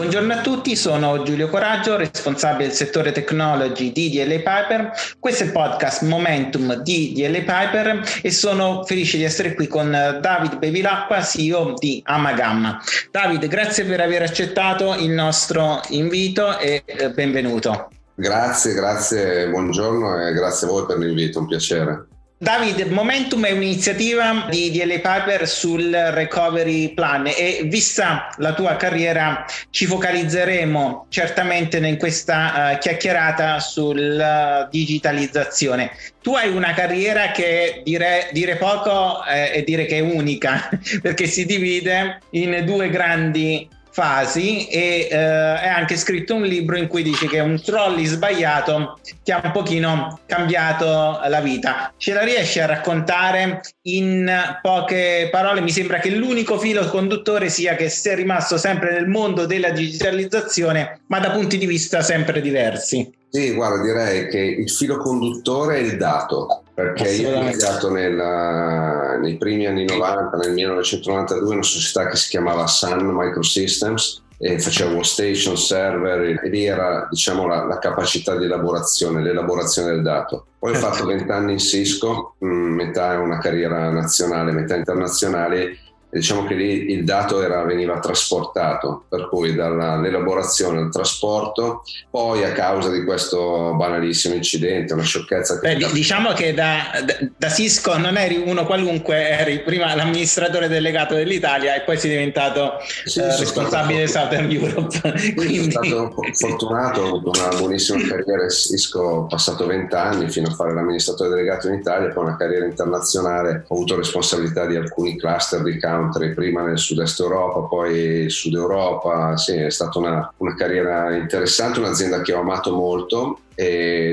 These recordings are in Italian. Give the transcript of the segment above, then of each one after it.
Buongiorno a tutti, sono Giulio Coraggio, responsabile del settore technology di DLA Piper. Questo è il podcast Momentum di DLA Piper e sono felice di essere qui con David Bevilacqua, CEO di Amagamma. David, grazie per aver accettato il nostro invito e eh, benvenuto. Grazie, grazie, buongiorno e grazie a voi per l'invito, un piacere. David, Momentum è un'iniziativa di DLA Piper sul recovery plan e vista la tua carriera ci focalizzeremo certamente in questa uh, chiacchierata sulla digitalizzazione. Tu hai una carriera che dire, dire poco eh, è dire che è unica perché si divide in due grandi fasi e eh, è anche scritto un libro in cui dice che un trolley sbagliato ti ha un pochino cambiato la vita. Ce la riesci a raccontare in poche parole? Mi sembra che l'unico filo conduttore sia che sei rimasto sempre nel mondo della digitalizzazione, ma da punti di vista sempre diversi. Sì, guarda, direi che il filo conduttore è il dato, perché io ho iniziato nella, nei primi anni 90, nel 1992, una società che si chiamava Sun Microsystems e faceva workstation, server e lì era diciamo, la, la, capacità di elaborazione, l'elaborazione del dato. Poi certo. ho fatto 20 anni in Cisco, mm, metà una carriera nazionale, metà internazionale diciamo che lì il dato era, veniva trasportato, per cui dall'elaborazione al trasporto, poi a causa di questo banalissimo incidente, una sciocchezza. Che Beh, diciamo che da, da, Cisco non eri uno qualunque, eri prima l'amministratore delegato dell'Italia e poi sei diventato sì, eh, responsabile di Southern Europe. Quindi... Sono stato fortunato, ho avuto una buonissima carriera in Cisco, ho passato 20 anni fino a fare l'amministratore delegato in Italia, poi una carriera internazionale, ho avuto responsabilità di alcuni cluster di campo country, prima nel sud-est Europa, poi sud Europa. Sì, è stata una, una carriera interessante, un'azienda che ho amato molto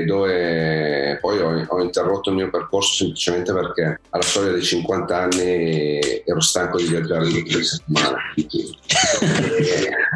dove poi ho, ho, interrotto il mio percorso semplicemente perché alla soglia dei 50 anni ero stanco di viaggiare tutte le settimane.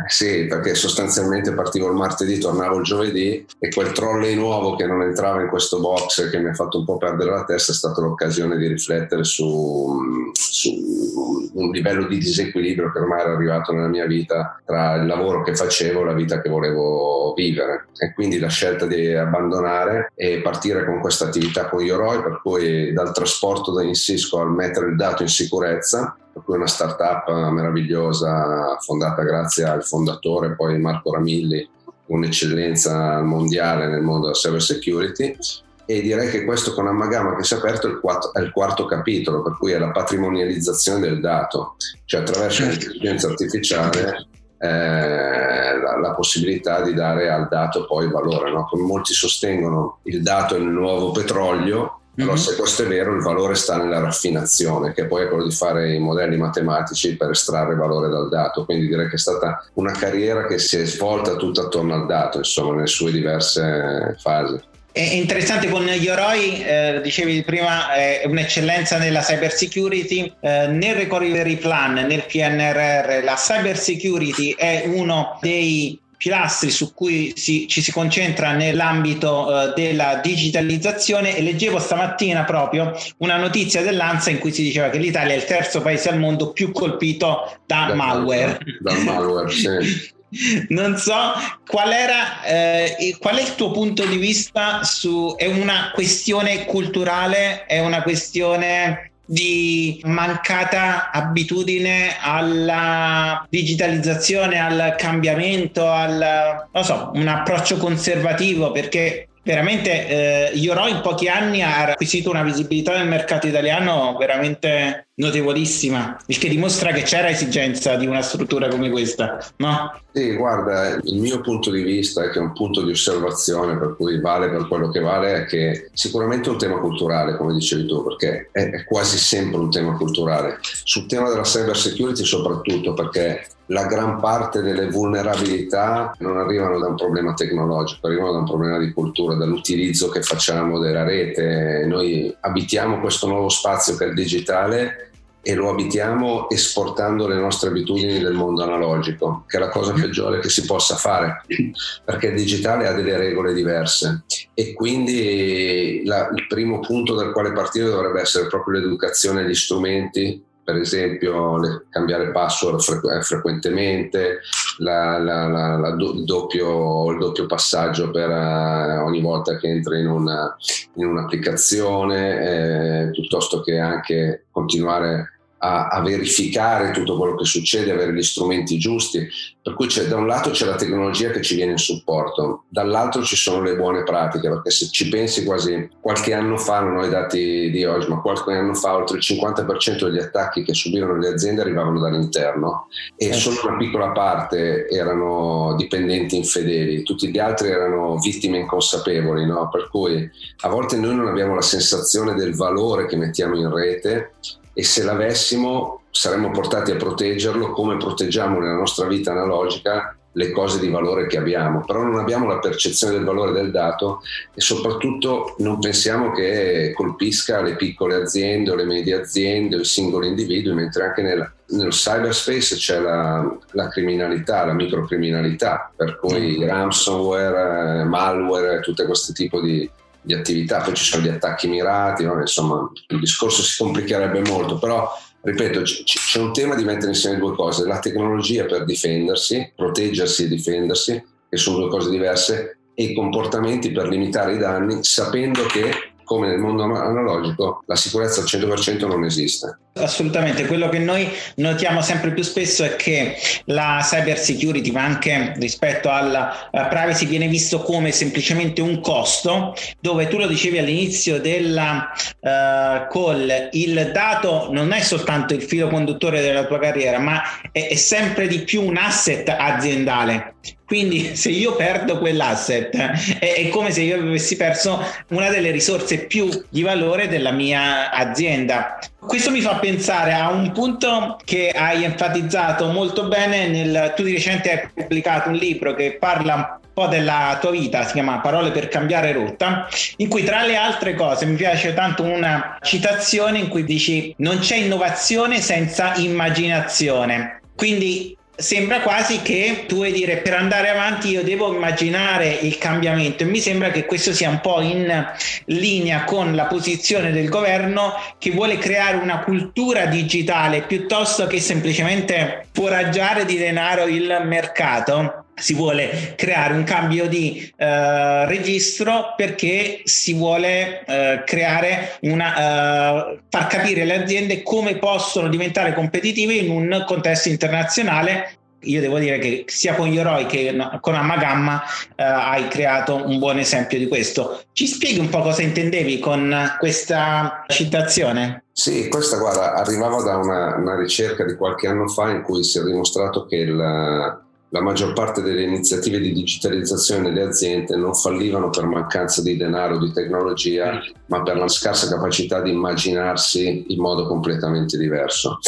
sì, perché sostanzialmente partivo il martedì, tornavo il giovedì e quel trolley nuovo che non entrava in questo box che mi ha fatto un po' perdere la testa è stata l'occasione di riflettere su, su un livello di disequilibrio che ormai era arrivato nella mia vita tra il lavoro che facevo e la vita che volevo vivere. E quindi la scelta di abbandonare e partire con questa attività con Yoroi, per cui dal trasporto da Insisco al mettere il dato in sicurezza, per cui una startup meravigliosa fondata grazie al fondatore, poi Marco Ramilli, un'eccellenza mondiale nel mondo della cyber security e direi che questo con Amalgama che si è aperto è il, quarto, è il quarto capitolo, per cui è la patrimonializzazione del dato, cioè attraverso certo. l'intelligenza artificiale eh, la, la, possibilità di dare al dato poi valore. No? Come molti sostengono, il dato è il nuovo petrolio, però mm-hmm. se questo è vero il valore sta nella raffinazione, che poi è quello di fare i modelli matematici per estrarre valore dal dato. Quindi direi che è stata una carriera che si è svolta tutta attorno al dato, insomma, nelle sue diverse fasi. È interessante con Yoroi, eh, dicevi prima, è un'eccellenza nella cyber security. Eh, nel recovery plan, nel PNRR, la cyber security è uno dei pilastri su cui si, ci si concentra nell'ambito eh, della digitalizzazione e leggevo stamattina proprio una notizia dell'ANSA in cui si diceva che l'Italia è il terzo paese al mondo più colpito da, da malware. Da malware, sì. non so qual era eh, qual è il tuo punto di vista su è una questione culturale è una questione di mancata abitudine alla digitalizzazione, al cambiamento, al non so, un approccio conservativo? Perché veramente eh, Ioro in pochi anni ha acquisito una visibilità nel mercato italiano veramente notevolissima, il che dimostra che c'era esigenza di una struttura come questa, no? Sì, guarda, il mio punto di vista, che è un punto di osservazione per cui vale per quello che vale, è che sicuramente è un tema culturale, come dicevi tu, perché è, quasi sempre un tema culturale. Sul tema della cyber security soprattutto, perché la gran parte delle vulnerabilità non arrivano da un problema tecnologico, arrivano da un problema di cultura, dall'utilizzo che facciamo della rete. Noi abitiamo questo nuovo spazio che è il digitale e lo abitiamo esportando le nostre abitudini del mondo analogico, che è la cosa peggiore che si possa fare, perché il digitale ha delle regole diverse. E quindi la, il primo punto dal quale partire dovrebbe essere proprio l'educazione agli strumenti per esempio le, cambiare password frequ- eh, frequentemente, la, la, la, il, doppio, il, doppio, passaggio per uh, ogni volta che entri in, una, in un'applicazione, eh, piuttosto che anche continuare a, a, verificare tutto quello che succede, avere gli strumenti giusti. Per cui da un lato c'è la tecnologia che ci viene in supporto, dall'altro ci sono le buone pratiche, perché se ci pensi quasi qualche anno fa, non ho i dati di oggi, ma qualche anno fa oltre il 50% degli attacchi che subirono le aziende arrivavano dall'interno e eh. solo una piccola parte erano dipendenti infedeli, tutti gli altri erano vittime inconsapevoli, no? per cui a volte noi non abbiamo la sensazione del valore che mettiamo in rete e se l'avessimo saremmo portati a proteggerlo come proteggiamo nella nostra vita analogica le cose di valore che abbiamo, però non abbiamo la percezione del valore del dato e soprattutto non pensiamo che colpisca le piccole aziende o le medie aziende o i singoli individui, mentre anche nel, nello cyberspace c'è la, la, criminalità, la microcriminalità, per cui ransomware, eh, malware, tutte queste tipi di, di attività, poi ci sono gli attacchi mirati, no? insomma il discorso si complicherebbe molto, però ripeto c'è un tema di mettere insieme due cose, la tecnologia per difendersi, proteggersi e difendersi, che sono due cose diverse, e i comportamenti per limitare i danni, sapendo che come nel mondo analogico la sicurezza al 100% non esiste. Assolutamente, quello che noi notiamo sempre più spesso è che la cyber security, ma anche rispetto alla privacy, viene visto come semplicemente un costo, dove tu lo dicevi all'inizio della uh, call, il dato non è soltanto il filo conduttore della tua carriera, ma è, è sempre di più un asset aziendale. Quindi se io perdo quell'asset è, è, come se io avessi perso una delle risorse più di valore della mia azienda. Questo mi fa pensare a un punto che hai enfatizzato molto bene nel, tu di recente hai pubblicato un libro che parla un po' della tua vita, si chiama Parole per cambiare rotta, in cui tra le altre cose mi piace tanto una citazione in cui dici non c'è innovazione senza immaginazione. Quindi sembra quasi che tu vuoi dire per andare avanti io devo immaginare il cambiamento. E mi sembra che questo sia un po' in linea con la posizione del governo che vuole creare una cultura digitale piuttosto che semplicemente foraggiare di denaro il mercato si vuole creare un cambio di uh, registro perché si vuole uh, creare una uh, far capire le aziende come possono diventare competitive in un contesto internazionale io devo dire che sia con Yoroi che con Amagamma eh, hai creato un buon esempio di questo. Ci spieghi un po' cosa intendevi con questa citazione? Sì, questa guarda, arrivava da una, una ricerca di qualche anno fa in cui si è dimostrato che la, la maggior parte delle iniziative di digitalizzazione delle aziende non fallivano per mancanza di denaro, di tecnologia, ma per la scarsa capacità di immaginarsi in modo completamente diverso.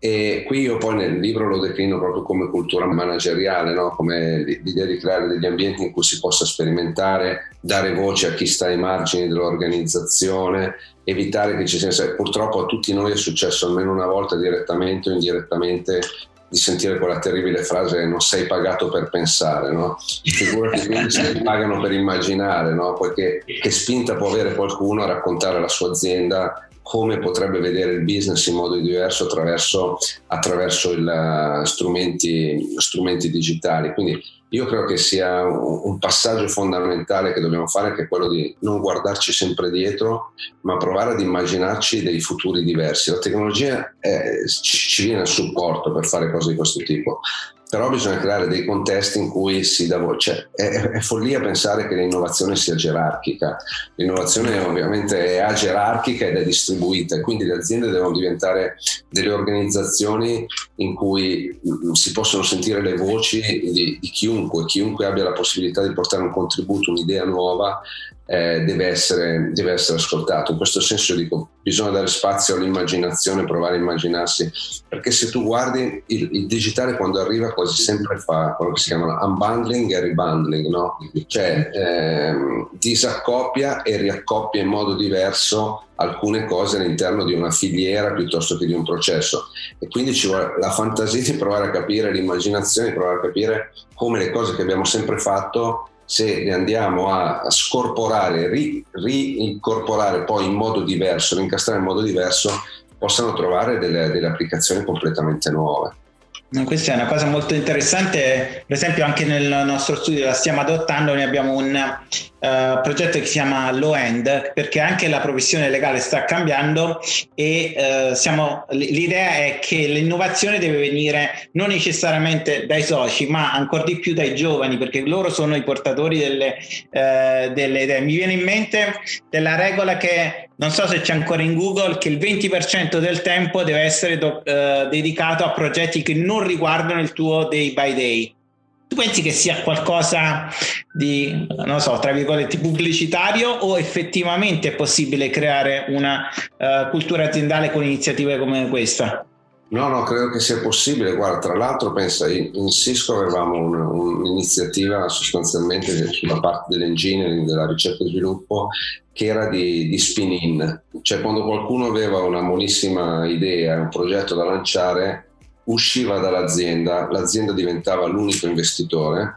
E qui io poi nel libro lo declino proprio come cultura manageriale, no? come l'idea di creare degli ambienti in cui si possa sperimentare, dare voce a chi sta ai margini dell'organizzazione, evitare che ci sia... Purtroppo a tutti noi è successo almeno una volta direttamente o indirettamente di sentire quella terribile frase non sei pagato per pensare, no? Figurati quindi se ti pagano per immaginare, no? Poiché che spinta può avere qualcuno a raccontare alla sua azienda come potrebbe vedere il business in modo diverso attraverso, attraverso il, uh, strumenti, strumenti digitali. Quindi io credo che sia un passaggio fondamentale che dobbiamo fare, che è quello di non guardarci sempre dietro, ma provare ad immaginarci dei futuri diversi. La tecnologia è, ci viene a supporto per fare cose di questo tipo però bisogna creare dei contesti in cui si dà voce. Cioè, è, è, follia pensare che l'innovazione sia gerarchica. L'innovazione ovviamente è agerarchica ed è distribuita quindi le aziende devono diventare delle organizzazioni in cui mm, si possono sentire le voci di, di chiunque, chiunque abbia la possibilità di portare un contributo, un'idea nuova eh, deve, essere, deve, essere, ascoltato. In questo senso dico, bisogna dare spazio all'immaginazione, provare a immaginarsi, perché se tu guardi il, il digitale quando arriva quasi sempre fa quello che si chiama unbundling e rebundling, no? cioè eh, disaccoppia e riaccoppia in modo diverso alcune cose all'interno di una filiera piuttosto che di un processo e quindi ci vuole la fantasia di provare a capire, l'immaginazione di provare a capire come le cose che abbiamo sempre fatto se le andiamo a scorporare, ri, reincorporare poi in modo diverso, rincastrare in modo diverso, possano trovare delle, delle applicazioni completamente nuove. Questa è una cosa molto interessante, per esempio anche nel nostro studio la stiamo adottando, noi abbiamo un uh, progetto che si chiama Low End perché anche la professione legale sta cambiando e uh, siamo, l'idea è che l'innovazione deve venire non necessariamente dai soci ma ancora di più dai giovani perché loro sono i portatori delle, uh, delle idee. Mi viene in mente della regola che non so se c'è ancora in Google che il 20% del tempo deve essere do, dedicato a progetti che non riguardano il tuo day by day. Tu pensi che sia qualcosa di, non so, tra virgolette, pubblicitario o effettivamente è possibile creare una uh, cultura aziendale con iniziative come questa? No, no, credo che sia possibile. Guarda, tra l'altro, pensa, in, Cisco avevamo un, un'iniziativa sostanzialmente sulla parte dell'engineering, della ricerca e sviluppo, che era di, di spin-in. Cioè, quando qualcuno aveva una buonissima idea, un progetto da lanciare, usciva dall'azienda, l'azienda diventava l'unico investitore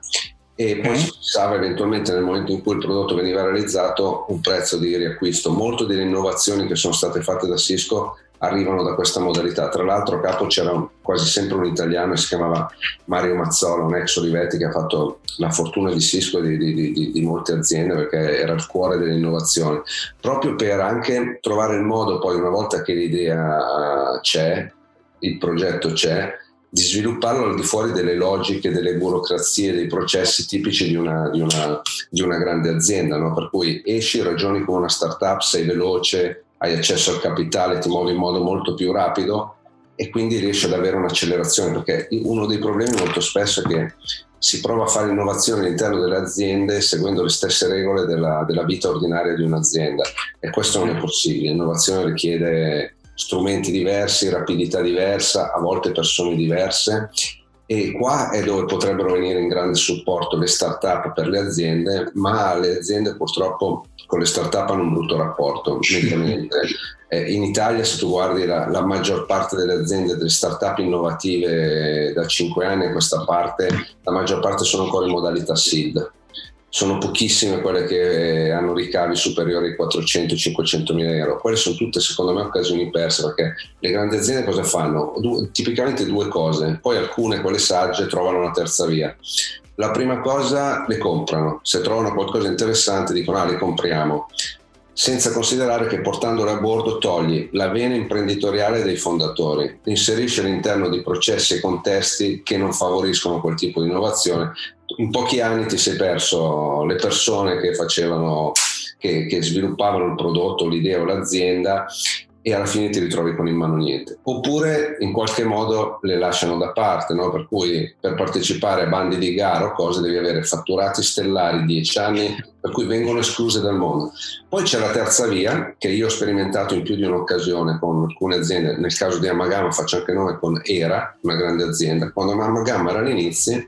e poi si fissava eventualmente nel momento in cui il prodotto veniva realizzato un prezzo di riacquisto. Molte delle innovazioni che sono state fatte da Cisco arrivano da questa modalità. Tra l'altro a capo c'era un, quasi sempre un italiano che si chiamava Mario Mazzola, un ex Olivetti che ha fatto la fortuna di Cisco e di, di, di, di, molte aziende perché era il cuore dell'innovazione, proprio per anche trovare il modo poi una volta che l'idea c'è, il progetto c'è, di svilupparlo al di fuori delle logiche, delle burocrazie, dei processi tipici di una, di una, di una grande azienda, no? per cui esci, ragioni come una startup, sei veloce, hai accesso al capitale, ti muovi in modo molto più rapido e quindi riesci ad avere un'accelerazione, perché uno dei problemi molto spesso è che si prova a fare innovazione all'interno delle aziende seguendo le stesse regole della, della vita ordinaria di un'azienda e questo non è possibile, l'innovazione richiede strumenti diversi, rapidità diversa, a volte persone diverse. E qua è dove potrebbero venire in grande supporto le start-up per le aziende, ma le aziende purtroppo con le start-up hanno un brutto rapporto. Eh, in Italia, se tu guardi la, la, maggior parte delle aziende, delle start-up innovative da 5 anni a questa parte, la maggior parte sono ancora in modalità SID sono pochissime quelle che hanno ricavi superiori ai 400-500 mila euro. Quelle sono tutte secondo me occasioni perse perché le grandi aziende cosa fanno? Du- tipicamente due cose, poi alcune, quelle sagge, trovano una terza via. La prima cosa le comprano, se trovano qualcosa interessante dicono ah le compriamo, senza considerare che portandole a bordo togli la vena imprenditoriale dei fondatori, inserisci all'interno di processi e contesti che non favoriscono quel tipo di innovazione in pochi anni ti sei perso le persone che facevano, che, che sviluppavano il prodotto, l'idea o l'azienda e alla fine ti ritrovi con in mano niente. Oppure in qualche modo le lasciano da parte, no? per cui per partecipare a bandi di gara o cose devi avere fatturati stellari 10 anni, per cui vengono escluse dal mondo. Poi c'è la terza via, che io ho sperimentato in più di un'occasione con alcune aziende, nel caso di Amagama faccio anche noi con ERA, una grande azienda. Quando Amagama era all'inizio,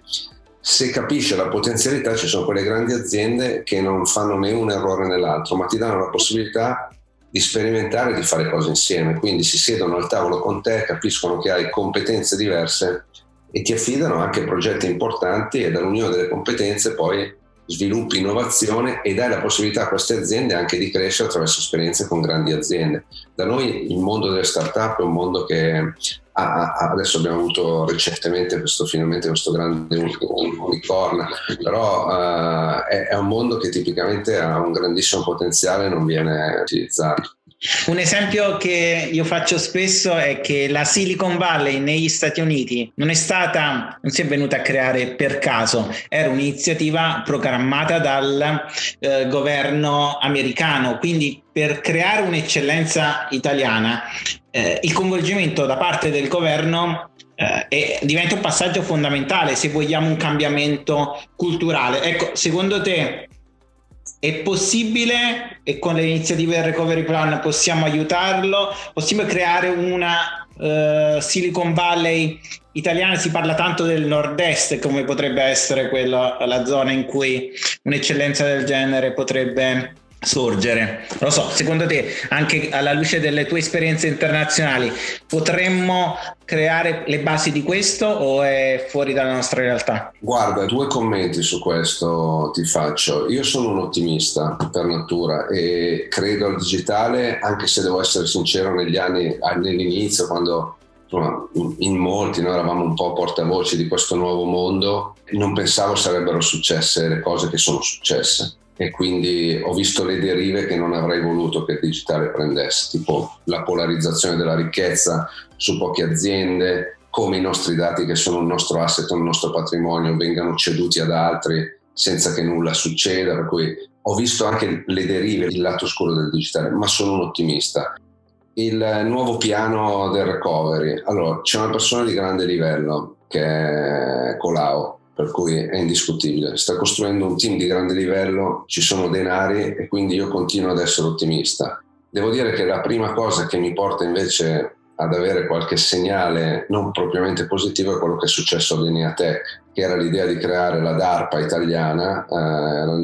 se capisce la potenzialità ci sono quelle grandi aziende che non fanno né un errore né l'altro, ma ti danno la possibilità di sperimentare e di fare cose insieme. Quindi si siedono al tavolo con te, capiscono che hai competenze diverse e ti affidano anche progetti importanti e dall'unione delle competenze poi sviluppi innovazione e dai la possibilità a queste aziende anche di crescere attraverso esperienze con grandi aziende. Da noi il mondo delle start-up è un mondo che ha, adesso abbiamo avuto recentemente questo, finalmente questo grande unicorn, però uh, è, è un mondo che tipicamente ha un grandissimo potenziale e non viene utilizzato. Un esempio che io faccio spesso è che la Silicon Valley negli Stati Uniti non è stata, non si è venuta a creare per caso, era un'iniziativa programmata dal eh, governo americano, quindi per creare un'eccellenza italiana eh, il coinvolgimento da parte del governo eh, diventa un passaggio fondamentale se vogliamo un cambiamento culturale. Ecco, secondo te è possibile e con le iniziative del recovery plan possiamo aiutarlo? Possiamo creare una uh, Silicon Valley italiana? Si parla tanto del nord-est come potrebbe essere quella, la zona in cui un'eccellenza del genere potrebbe sorgere. Lo so, secondo te, anche alla luce delle tue esperienze internazionali, potremmo creare le basi di questo o è fuori dalla nostra realtà? Guarda, due commenti su questo ti faccio. Io sono un ottimista per natura e credo al digitale, anche se devo essere sincero, negli anni, all'inizio, quando in molti noi eravamo un po' portavoci di questo nuovo mondo, non pensavo sarebbero successe le cose che sono successe e quindi ho visto le derive che non avrei voluto che il digitale prendesse, tipo la polarizzazione della ricchezza su poche aziende, come i nostri dati che sono il nostro asset, il nostro patrimonio vengano ceduti ad altri senza che nulla succeda, per cui ho visto anche le derive, il lato oscuro del digitale, ma sono un ottimista. Il nuovo piano del recovery, allora c'è una persona di grande livello che è Colau, per cui è indiscutibile. Sta costruendo un team di grande livello, ci sono denari e quindi io continuo ad essere ottimista. Devo dire che la prima cosa che mi porta invece ad avere qualche segnale non propriamente positivo è quello che è successo all'Enea Tech, che era l'idea di creare la DARPA italiana, eh,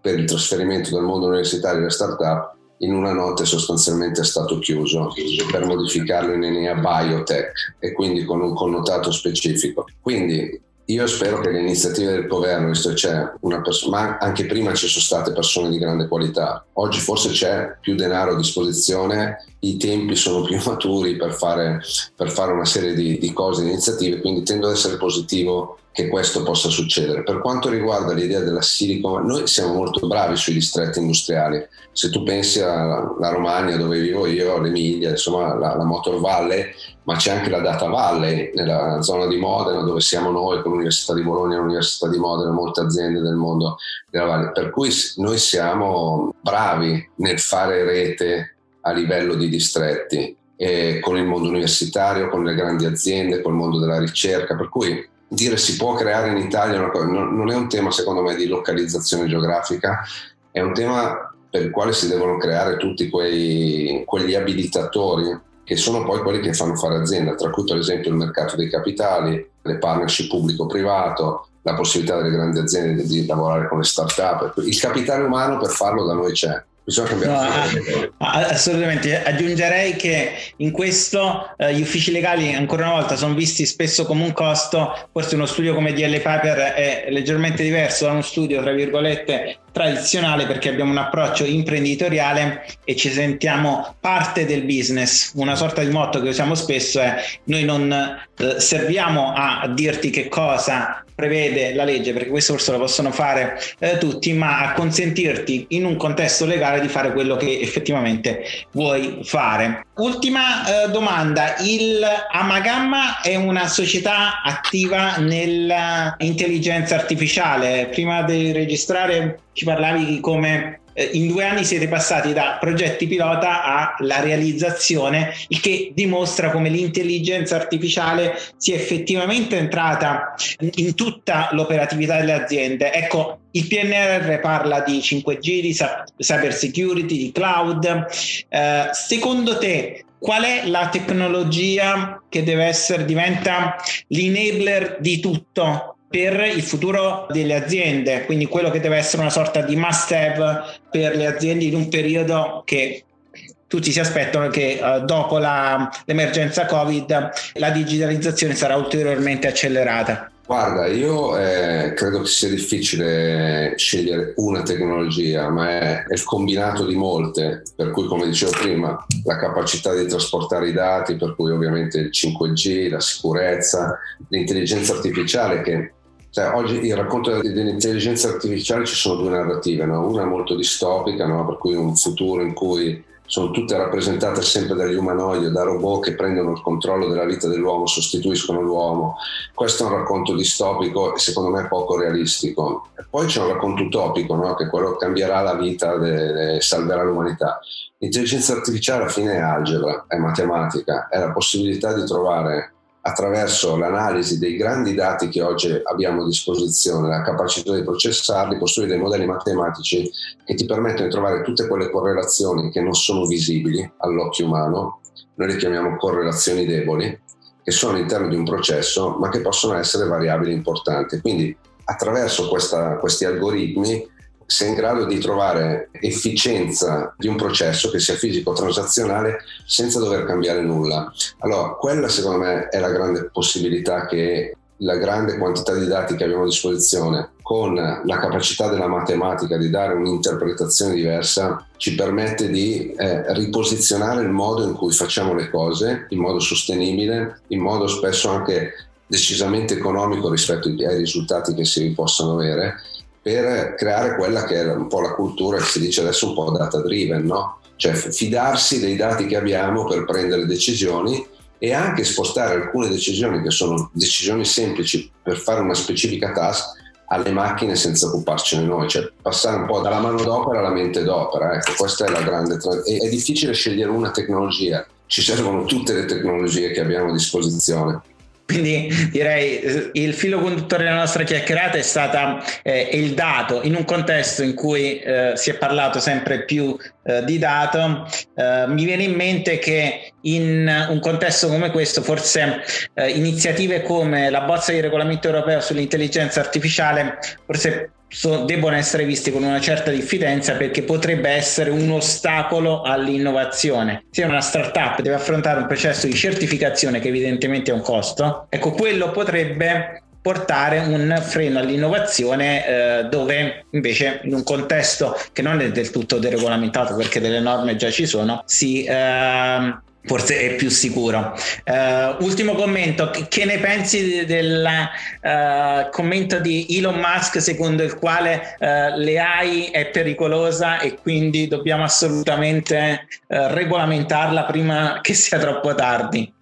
per il trasferimento del mondo universitario e le start-up, in una notte sostanzialmente è stato chiuso per modificarlo in Enea Biotech e quindi con un connotato specifico. Quindi io spero che le iniziative del governo, visto che c'è una persona, ma anche prima ci sono state persone di grande qualità, oggi forse c'è più denaro a disposizione, i tempi sono più maturi per fare, per fare una serie di, di cose, di iniziative, quindi tendo ad essere positivo che questo possa succedere. Per quanto riguarda l'idea della Silicon, noi siamo molto bravi sui distretti industriali. Se tu pensi alla Romagna dove vivo io, l'Emilia, insomma la, la Motor Valley, ma c'è anche la Data Valley nella zona di Modena dove siamo noi con l'Università di Bologna, l'Università di Modena, molte aziende del mondo della Valle. Per cui noi siamo bravi nel fare rete a livello di distretti con il mondo universitario, con le grandi aziende, con il mondo della ricerca, per cui dire si può creare in Italia non è un tema secondo me di localizzazione geografica, è un tema per il quale si devono creare tutti quei, quegli abilitatori che sono poi quelli che fanno fare azienda, tra cui per esempio il mercato dei capitali, le partnership pubblico-privato, la possibilità delle grandi aziende di lavorare con le start-up. Il capitale umano per farlo da noi c'è. No, assolutamente, aggiungerei che in questo eh, gli uffici legali ancora una volta sono visti spesso come un costo, forse uno studio come DL Piper è leggermente diverso da uno studio, tra virgolette, tradizionale perché abbiamo un approccio imprenditoriale e ci sentiamo parte del business. Una sorta di motto che usiamo spesso è noi non eh, serviamo a dirti che cosa prevede la legge, perché questo forse lo possono fare eh, tutti, ma a consentirti in un contesto legale di fare quello che effettivamente vuoi fare. Ultima eh, domanda, il Amagamma è una società attiva nell'intelligenza artificiale. Prima di registrare ci parlavi di come in due anni siete passati da progetti pilota alla realizzazione, il che dimostra come l'intelligenza artificiale sia effettivamente entrata in tutta l'operatività delle aziende. Ecco, il PNR parla di 5G, di cyber security, di cloud. Eh, secondo te, qual è la tecnologia che deve essere, diventa l'enabler di tutto per il futuro delle aziende, quindi quello che deve essere una sorta di must have per le aziende in un periodo che tutti si aspettano che uh, dopo la, l'emergenza Covid la digitalizzazione sarà ulteriormente accelerata. Guarda, io eh, credo che sia difficile scegliere una tecnologia, ma è, è, il combinato di molte, per cui come dicevo prima, la capacità di trasportare i dati, per cui ovviamente il 5G, la sicurezza, l'intelligenza artificiale che cioè, oggi il racconto dell'intelligenza artificiale ci sono due narrative, no? una molto distopica, no? per cui un futuro in cui sono tutte rappresentate sempre dagli umanoidi o da robot che prendono il controllo della vita dell'uomo, sostituiscono l'uomo. Questo è un racconto distopico e secondo me poco realistico. E poi c'è un racconto utopico, no? che quello cambierà la vita e salverà l'umanità. L'intelligenza artificiale alla fine è algebra, è matematica, è la possibilità di trovare attraverso l'analisi dei grandi dati che oggi abbiamo a disposizione, la capacità di processarli, costruire dei modelli matematici che ti permettono di trovare tutte quelle correlazioni che non sono visibili all'occhio umano, noi le chiamiamo correlazioni deboli, che sono all'interno di un processo ma che possono essere variabili importanti. Quindi attraverso questa, questi algoritmi sia in grado di trovare efficienza di un processo che sia fisico transazionale senza dover cambiare nulla. Allora, quella secondo me è la grande possibilità che la grande quantità di dati che abbiamo a disposizione con la capacità della matematica di dare un'interpretazione diversa ci permette di eh, riposizionare il modo in cui facciamo le cose in modo sostenibile, in modo spesso anche decisamente economico rispetto ai risultati che si possono avere per creare quella che è un po' la cultura che si dice adesso un po' data driven, no? Cioè fidarsi dei dati che abbiamo per prendere decisioni e anche spostare alcune decisioni che sono decisioni semplici per fare una specifica task alle macchine senza occuparcene noi, cioè passare un po' dalla mano d'opera alla mente d'opera. Ecco, questa è la grande. Tra- è difficile scegliere una tecnologia, ci servono tutte le tecnologie che abbiamo a disposizione. Quindi direi eh, il filo conduttore della nostra chiacchierata è stata eh, il dato in un contesto in cui eh, si è parlato sempre più eh, di dato. Eh, mi viene in mente che in un contesto come questo forse eh, iniziative come la bozza di regolamento europeo sull'intelligenza artificiale forse so, debbono essere visti con una certa diffidenza perché potrebbe essere un ostacolo all'innovazione. Se una startup deve affrontare un processo di certificazione che evidentemente è un costo, ecco quello potrebbe portare un freno all'innovazione eh, dove invece in un contesto che non è del tutto deregolamentato perché delle norme già ci sono si eh, forse è più sicuro. Uh, ultimo commento, che ne pensi del uh, commento di Elon Musk secondo il quale uh, l'AI è pericolosa e quindi dobbiamo assolutamente regolamentarla prima che sia troppo tardi?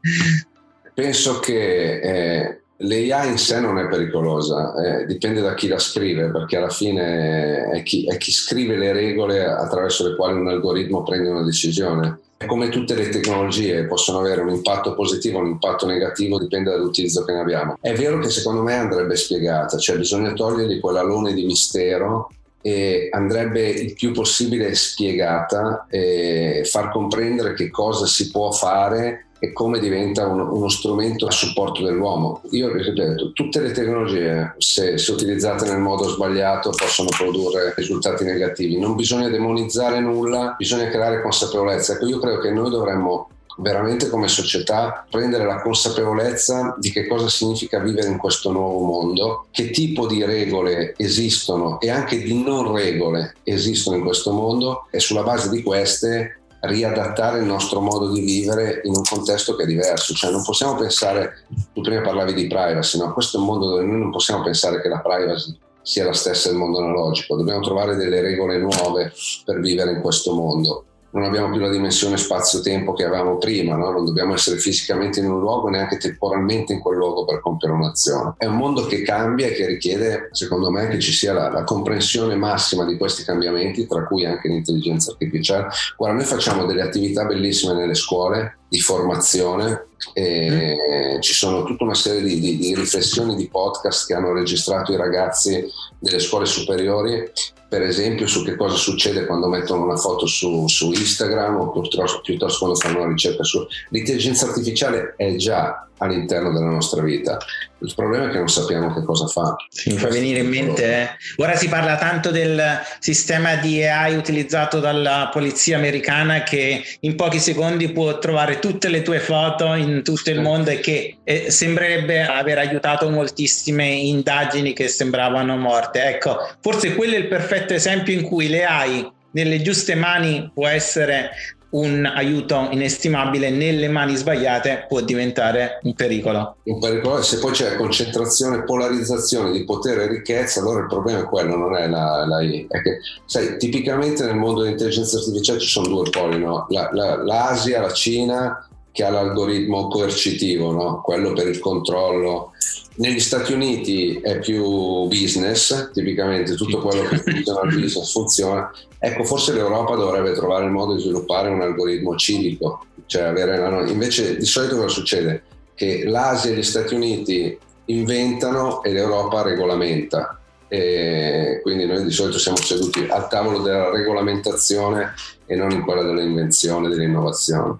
Penso che eh, l'AI in sé non è pericolosa, eh, dipende da chi la scrive, perché alla fine è chi, è chi scrive le regole attraverso le quali un algoritmo prende una decisione come tutte le tecnologie possono avere un impatto positivo o un impatto negativo, dipende dall'utilizzo che ne abbiamo. È vero che secondo me andrebbe spiegata, cioè bisogna togliergli quell'alone di mistero e andrebbe il più possibile spiegata e far comprendere che cosa si può fare e come diventa uno, uno, strumento a supporto dell'uomo. Io ripeto, tutte le tecnologie, se, se, utilizzate nel modo sbagliato, possono produrre risultati negativi. Non bisogna demonizzare nulla, bisogna creare consapevolezza. Ecco, io credo che noi dovremmo veramente come società prendere la consapevolezza di che cosa significa vivere in questo nuovo mondo, che tipo di regole esistono e anche di non regole esistono in questo mondo e sulla base di queste riadattare il nostro modo di vivere in un contesto che è diverso, cioè non possiamo pensare, tu prima parlavi di privacy, no? questo è un mondo dove noi non possiamo pensare che la privacy sia la stessa del mondo analogico, dobbiamo trovare delle regole nuove per vivere in questo mondo non abbiamo più la dimensione spazio-tempo che avevamo prima, no? non dobbiamo essere fisicamente in un luogo neanche temporalmente in quel luogo per compiere un'azione. È un mondo che cambia e che richiede, secondo me, che ci sia la, la comprensione massima di questi cambiamenti, tra cui anche l'intelligenza artificiale. Guarda, noi facciamo delle attività bellissime nelle scuole di formazione mm. ci sono tutta una serie di, di, di riflessioni, di podcast che hanno registrato i ragazzi delle scuole superiori per esempio su che cosa succede quando mettono una foto su, su Instagram o piuttosto, piuttosto, quando fanno una ricerca su... L'intelligenza artificiale è già all'interno della nostra vita. Il problema è che non sappiamo che cosa fa. Sì, mi fa venire in mente, eh. ora si parla tanto del sistema di AI utilizzato dalla polizia americana che in pochi secondi può trovare tutte le tue foto in tutto il mondo e che eh, sembrerebbe aver aiutato moltissime indagini che sembravano morte. Ecco, forse quello è il perfetto esempio in cui le AI nelle giuste mani può essere un aiuto inestimabile nelle mani sbagliate può diventare un pericolo. Un pericolo, se poi c'è concentrazione, polarizzazione di potere e ricchezza, allora il problema è quello, non è la, la è che, sai, tipicamente nel mondo dell'intelligenza artificiale ci sono due poli, no? la, la, l'Asia, la Cina, che ha l'algoritmo coercitivo, no? quello per il controllo. Negli Stati Uniti è più business, tipicamente tutto quello che funziona al business funziona, Ecco, forse l'Europa dovrebbe trovare il modo di sviluppare un algoritmo civico, cioè avere invece di solito cosa succede? Che l'Asia e gli Stati Uniti inventano e l'Europa regolamenta. E quindi noi di solito siamo seduti al tavolo della regolamentazione e non in quella dell'invenzione, dell'innovazione.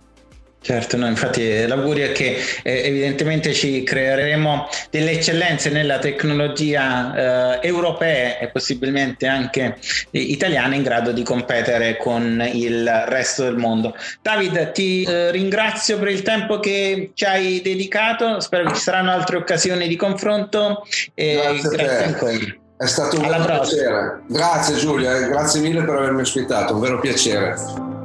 Certo, no, infatti l'augurio è che eh, evidentemente ci creeremo delle eccellenze nella tecnologia eh, europee e possibilmente anche italiane in grado di competere con il resto del mondo. David, ti eh, ringrazio per il tempo che ci hai dedicato, spero che ci saranno altre occasioni di confronto e grazie, grazie ancora. È stato un Alla piacere. Grazie Giulia, grazie mille per avermi ospitato, un vero piacere.